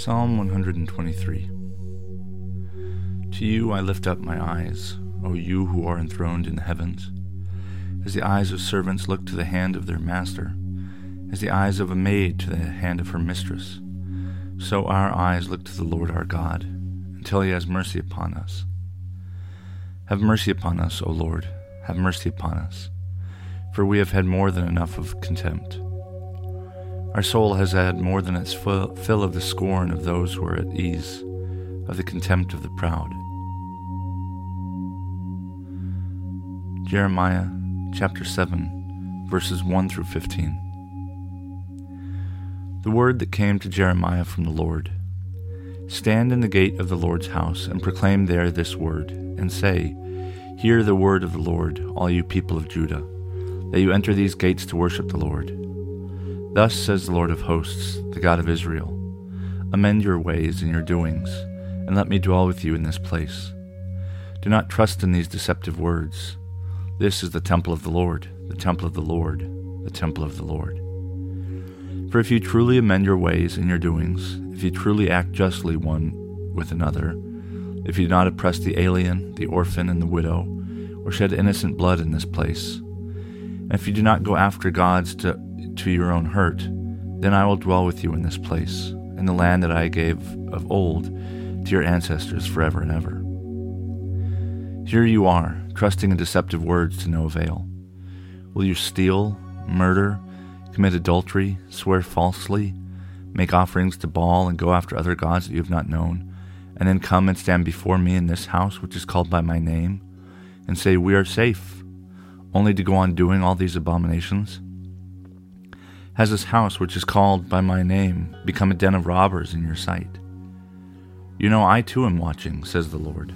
Psalm 123 To you I lift up my eyes, O you who are enthroned in the heavens. As the eyes of servants look to the hand of their master, as the eyes of a maid to the hand of her mistress, so our eyes look to the Lord our God, until he has mercy upon us. Have mercy upon us, O Lord, have mercy upon us, for we have had more than enough of contempt. Our soul has had more than its fill of the scorn of those who are at ease, of the contempt of the proud. Jeremiah chapter 7, verses 1 through 15. The word that came to Jeremiah from the Lord Stand in the gate of the Lord's house, and proclaim there this word, and say, Hear the word of the Lord, all you people of Judah, that you enter these gates to worship the Lord. Thus says the Lord of hosts, the God of Israel Amend your ways and your doings, and let me dwell with you in this place. Do not trust in these deceptive words. This is the temple of the Lord, the temple of the Lord, the temple of the Lord. For if you truly amend your ways and your doings, if you truly act justly one with another, if you do not oppress the alien, the orphan, and the widow, or shed innocent blood in this place, and if you do not go after gods to to your own hurt, then I will dwell with you in this place, in the land that I gave of old to your ancestors forever and ever. Here you are, trusting in deceptive words to no avail. Will you steal, murder, commit adultery, swear falsely, make offerings to Baal, and go after other gods that you have not known, and then come and stand before me in this house which is called by my name, and say, We are safe, only to go on doing all these abominations? Has this house, which is called by my name, become a den of robbers in your sight? You know, I too am watching, says the Lord.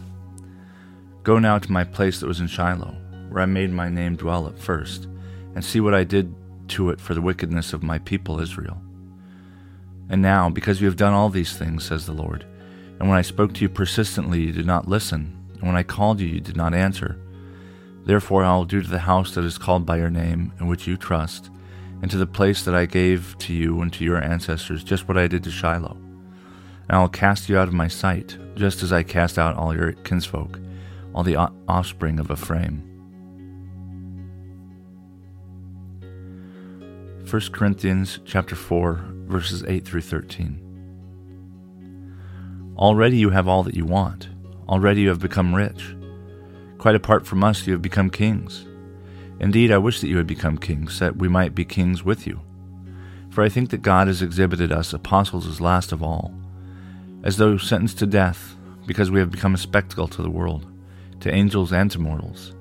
Go now to my place that was in Shiloh, where I made my name dwell at first, and see what I did to it for the wickedness of my people Israel. And now, because you have done all these things, says the Lord, and when I spoke to you persistently, you did not listen, and when I called you, you did not answer, therefore I will do to the house that is called by your name, in which you trust, and to the place that I gave to you and to your ancestors, just what I did to Shiloh. And I will cast you out of my sight, just as I cast out all your kinsfolk, all the offspring of Ephraim. 1 Corinthians chapter 4 verses 8 through 13. Already you have all that you want. Already you have become rich. Quite apart from us you have become kings. Indeed, I wish that you had become kings, that we might be kings with you. For I think that God has exhibited us apostles as last of all, as though sentenced to death, because we have become a spectacle to the world, to angels and to mortals.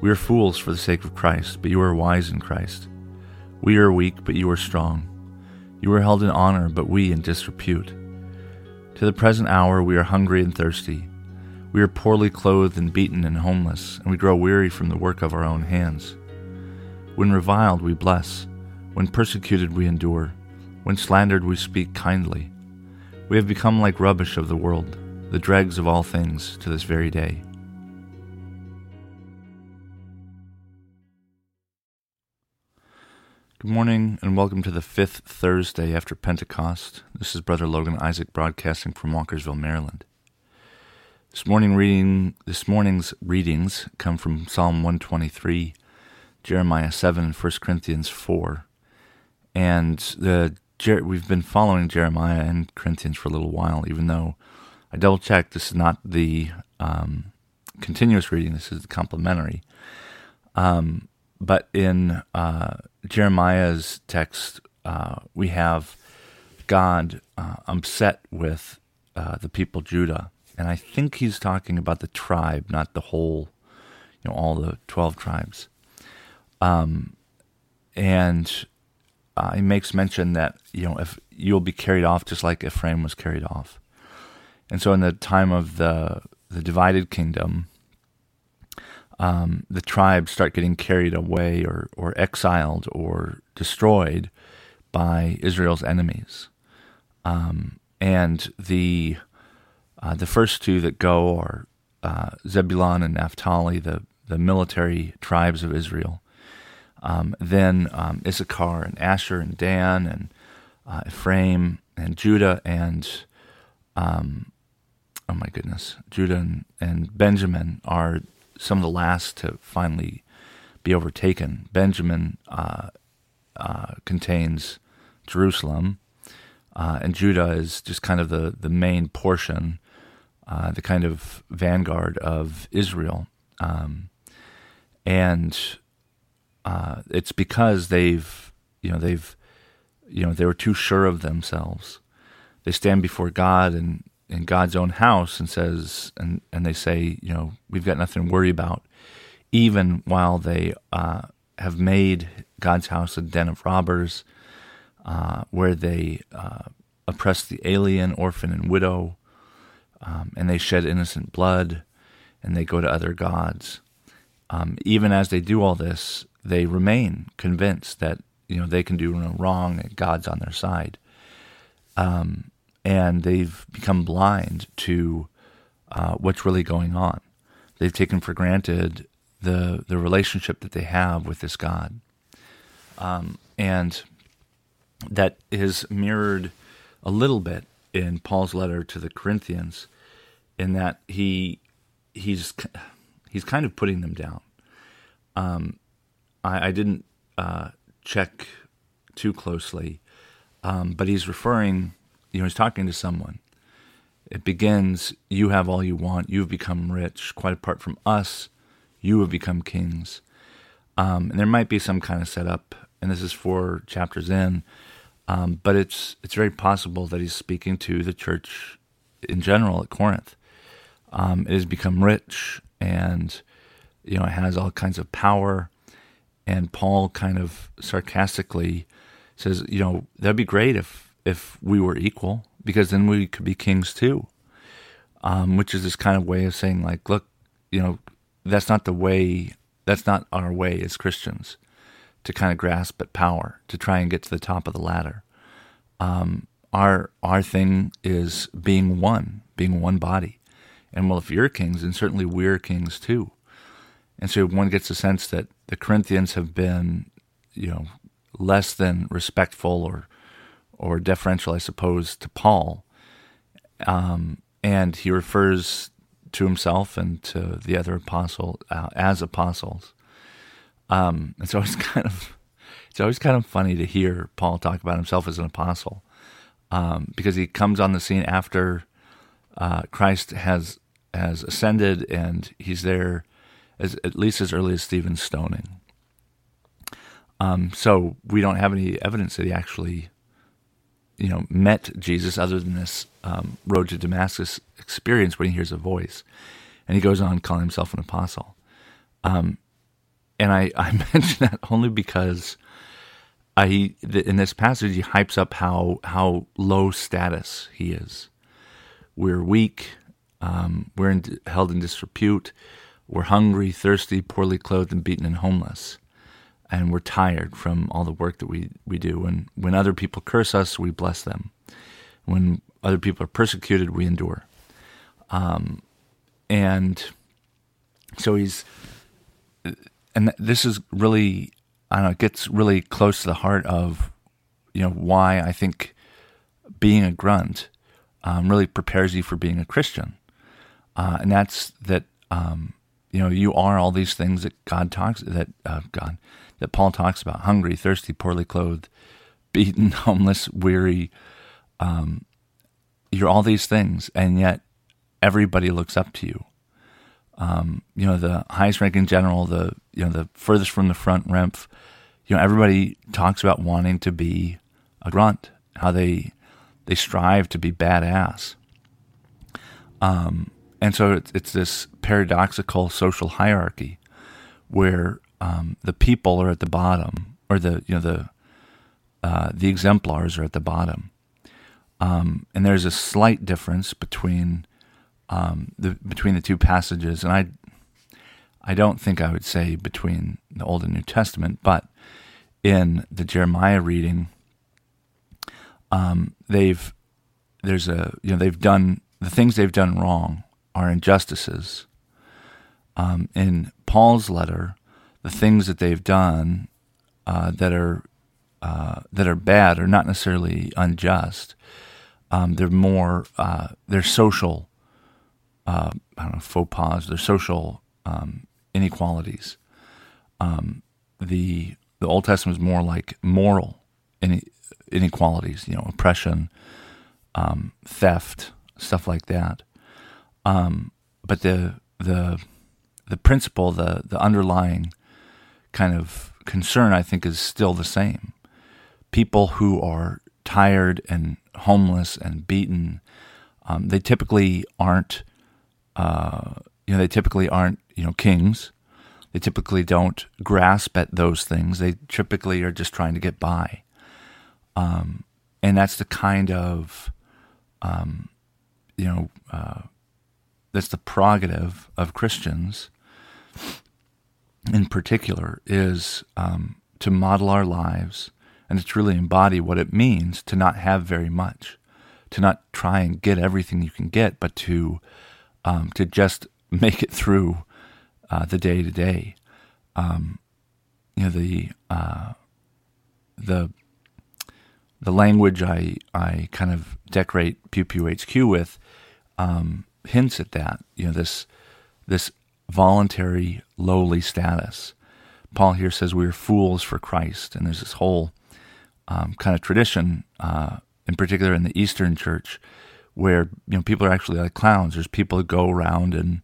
We are fools for the sake of Christ, but you are wise in Christ. We are weak, but you are strong. You are held in honor, but we in disrepute. To the present hour we are hungry and thirsty. We are poorly clothed and beaten and homeless, and we grow weary from the work of our own hands. When reviled, we bless. When persecuted, we endure. When slandered, we speak kindly. We have become like rubbish of the world, the dregs of all things, to this very day. Good morning, and welcome to the fifth Thursday after Pentecost. This is Brother Logan Isaac broadcasting from Walkersville, Maryland. This morning reading this morning's readings come from Psalm 123, Jeremiah 7, and 1 Corinthians 4. And the we've been following Jeremiah and Corinthians for a little while, even though I double checked this is not the um, continuous reading, this is the complementary. Um, but in uh, Jeremiah's text, uh, we have God uh, upset with uh, the people Judah and I think he's talking about the tribe, not the whole, you know, all the twelve tribes. Um, and uh, he makes mention that you know if you'll be carried off just like Ephraim was carried off, and so in the time of the the divided kingdom, um, the tribes start getting carried away or or exiled or destroyed by Israel's enemies, um, and the uh, the first two that go are uh, Zebulun and Naphtali, the the military tribes of Israel. Um, then um, Issachar and Asher and Dan and uh, Ephraim and Judah and um, oh my goodness, Judah and, and, Benjamin are some of the last to finally be overtaken. Benjamin uh, uh, contains Jerusalem, uh, and Judah is just kind of the the main portion, uh, the kind of vanguard of Israel. Um, and uh, it's because they've you know they've you know they were too sure of themselves. They stand before God and in God's own house and says and and they say you know we've got nothing to worry about, even while they uh, have made God's house a den of robbers, uh, where they uh, oppress the alien, orphan, and widow, um, and they shed innocent blood, and they go to other gods. Um, even as they do all this, they remain convinced that you know they can do no wrong and God's on their side, um, and they've become blind to uh, what's really going on. They've taken for granted the the relationship that they have with this God, um, and that is mirrored a little bit in Paul's letter to the Corinthians, in that he he's he's kind of putting them down. Um, I, I didn't uh, check too closely, um, but he's referring, you know, he's talking to someone. It begins, You have all you want, you've become rich, quite apart from us, you have become kings. Um, and there might be some kind of setup, and this is four chapters in, um, but it's it's very possible that he's speaking to the church in general at Corinth. Um, it has become rich, and you know it has all kinds of power and Paul kind of sarcastically says, you know, that'd be great if if we were equal, because then we could be kings too. Um, which is this kind of way of saying, like, look, you know, that's not the way. That's not our way as Christians to kind of grasp at power to try and get to the top of the ladder. Um, our our thing is being one, being one body. And well, if you're kings, then certainly we're kings too. And so one gets a sense that the Corinthians have been, you know, less than respectful or or deferential, I suppose, to Paul. Um, and he refers to himself and to the other apostle uh, as apostles. Um, and so it's kind of it's always kind of funny to hear Paul talk about himself as an apostle um, because he comes on the scene after uh, Christ has has ascended and he's there as at least as early as Stephen's stoning. Um, so we don't have any evidence that he actually, you know, met Jesus other than this um, road to Damascus experience when he hears a voice, and he goes on calling himself an apostle. Um, and I, I mention that only because I in this passage he hypes up how how low status he is. We're weak. Um, we're in, held in disrepute. We're hungry, thirsty, poorly clothed, and beaten and homeless. And we're tired from all the work that we, we do. And when other people curse us, we bless them. When other people are persecuted, we endure. Um, and so he's, and this is really, I don't know, it gets really close to the heart of, you know, why I think being a grunt um, really prepares you for being a Christian. Uh, and that's that um, you know, you are all these things that God talks that uh, God that Paul talks about: hungry, thirsty, poorly clothed, beaten, homeless, weary. Um, you're all these things, and yet everybody looks up to you. Um, you know, the highest ranking general, the you know the furthest from the front, REMF. You know, everybody talks about wanting to be a grunt, how they they strive to be badass. Um, and so it's, it's this paradoxical social hierarchy where um, the people are at the bottom, or the you know the uh, the exemplars are at the bottom. Um, and there's a slight difference between um, the between the two passages, and I I don't think I would say between the Old and New Testament, but in the Jeremiah reading, um, they've there's a you know they've done the things they've done wrong are injustices. Um, in Paul's letter, the things that they've done uh, that are uh, that are bad are not necessarily unjust. Um, they're more uh, they're social. Uh, I don't know faux pas. They're social um, inequalities. Um, the the Old Testament is more like moral inequalities. You know, oppression, um, theft, stuff like that. Um, but the the the principle, the the underlying kind of concern, I think, is still the same. People who are tired and homeless and beaten, um, they typically aren't, uh, you know, they typically aren't, you know, kings. They typically don't grasp at those things. They typically are just trying to get by. Um, and that's the kind of, um, you know, uh, that's the prerogative of Christians in particular is um, to model our lives and to truly embody what it means to not have very much, to not try and get everything you can get, but to um, to just make it through uh, the day to day. You know the uh, the the language I I kind of decorate Pew Pew HQ with um, hints at that. You know this this voluntary lowly status. Paul here says we are fools for Christ, and there's this whole um, kind of tradition, uh, in particular in the Eastern Church, where you know people are actually like clowns. There's people who go around and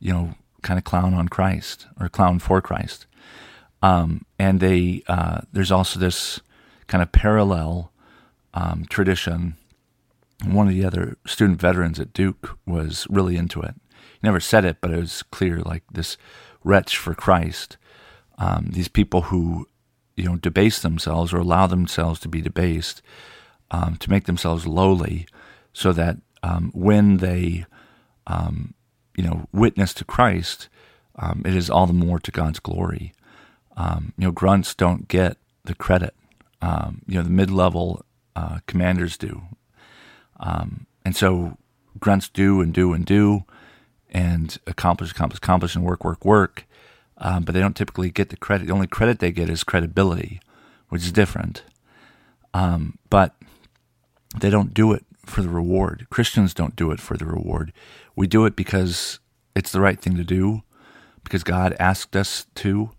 you know kind of clown on Christ or clown for Christ, um, and they uh, there's also this kind of parallel um, tradition. One of the other student veterans at Duke was really into it. He never said it, but it was clear like this wretch for Christ. Um, these people who, you know, debase themselves or allow themselves to be debased, um, to make themselves lowly, so that um, when they, um, you know, witness to Christ, um, it is all the more to God's glory. Um, you know, grunts don't get the credit. you know, the mid-level uh, commanders do, and so grunts do and do and do and accomplish, accomplish, accomplish, and work, work, work. Um, but they don't typically get the credit. The only credit they get is credibility, which is different. Um, but they don't do it for the reward. Christians don't do it for the reward. We do it because it's the right thing to do, because God asked us to,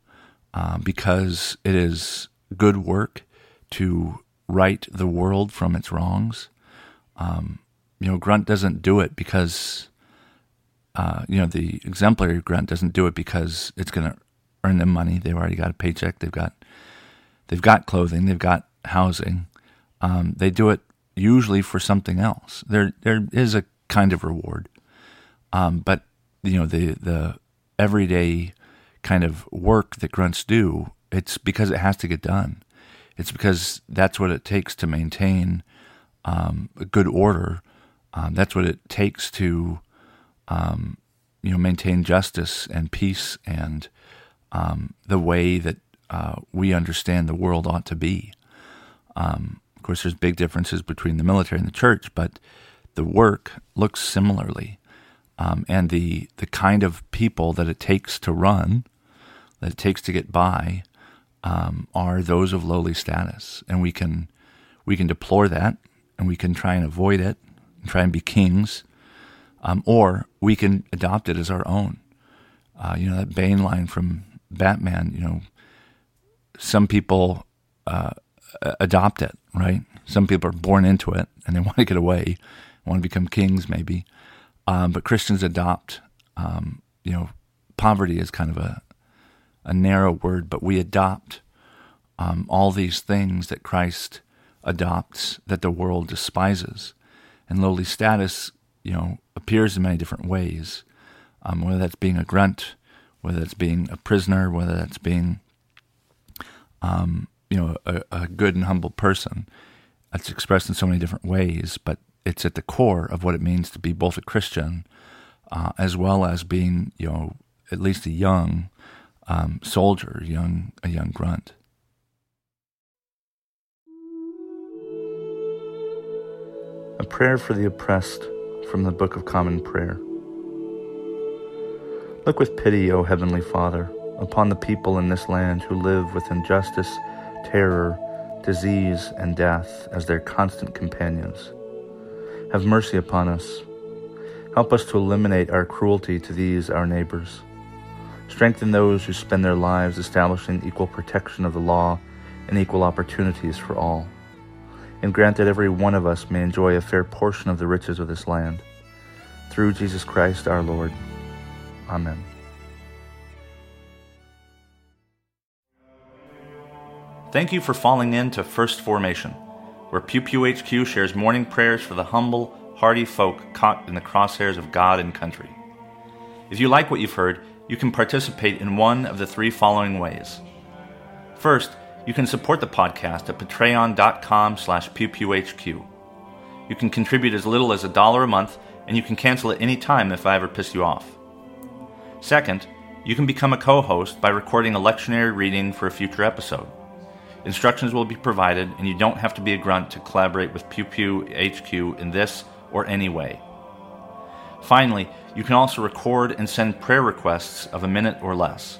uh, because it is good work to right the world from its wrongs. Um, you know, Grunt doesn't do it because uh, you know, the exemplary grunt doesn't do it because it's going to earn them money. They've already got a paycheck. They've got they've got clothing. They've got housing. Um, they do it usually for something else. There there is a kind of reward, um, but you know the the everyday kind of work that grunts do. It's because it has to get done. It's because that's what it takes to maintain um, a good order. Um, that's what it takes to um, you know, maintain justice and peace and um, the way that uh, we understand the world ought to be. Um, of course, there's big differences between the military and the church, but the work looks similarly, um, and the the kind of people that it takes to run, that it takes to get by, are those of lowly status, and we can we can deplore that, and we can try and avoid it, and try and be kings um, or we can adopt it as our own. Uh, you know that Bane line from Batman. You know, some people uh, adopt it, right? Some people are born into it and they want to get away, want to become kings, maybe. Um, but Christians adopt. Um, you know, poverty is kind of a a narrow word, but we adopt um, all these things that Christ adopts that the world despises. And lowly status, you know, appears in many different ways, um, whether that's being a grunt, whether that's being a prisoner, whether that's being, um, you know a, a good and humble person. It's expressed in so many different ways, but it's at the core of what it means to be both a Christian uh, as well as being, you know, at least a young um, soldier, young a young grunt. A prayer for the oppressed from the Book of Common Prayer. Look with pity, O Heavenly Father, upon the people in this land who live with injustice, terror, disease, and death as their constant companions. Have mercy upon us. Help us to eliminate our cruelty to these, our neighbors. Strengthen those who spend their lives establishing equal protection of the law and equal opportunities for all. And grant that every one of us may enjoy a fair portion of the riches of this land. Through Jesus Christ our Lord. Amen. Thank you for falling in to First Formation, where Pew Pew HQ shares morning prayers for the humble, hardy folk caught in the crosshairs of God and country. If you like what you've heard, you can participate in one of the three following ways. First, you can support the podcast at patreon.com slash pewpewhq. You can contribute as little as a dollar a month, and you can cancel at any time if I ever piss you off. Second, you can become a co-host by recording a lectionary reading for a future episode. Instructions will be provided, and you don't have to be a grunt to collaborate with Pew Pew HQ in this or any way. Finally, you can also record and send prayer requests of a minute or less.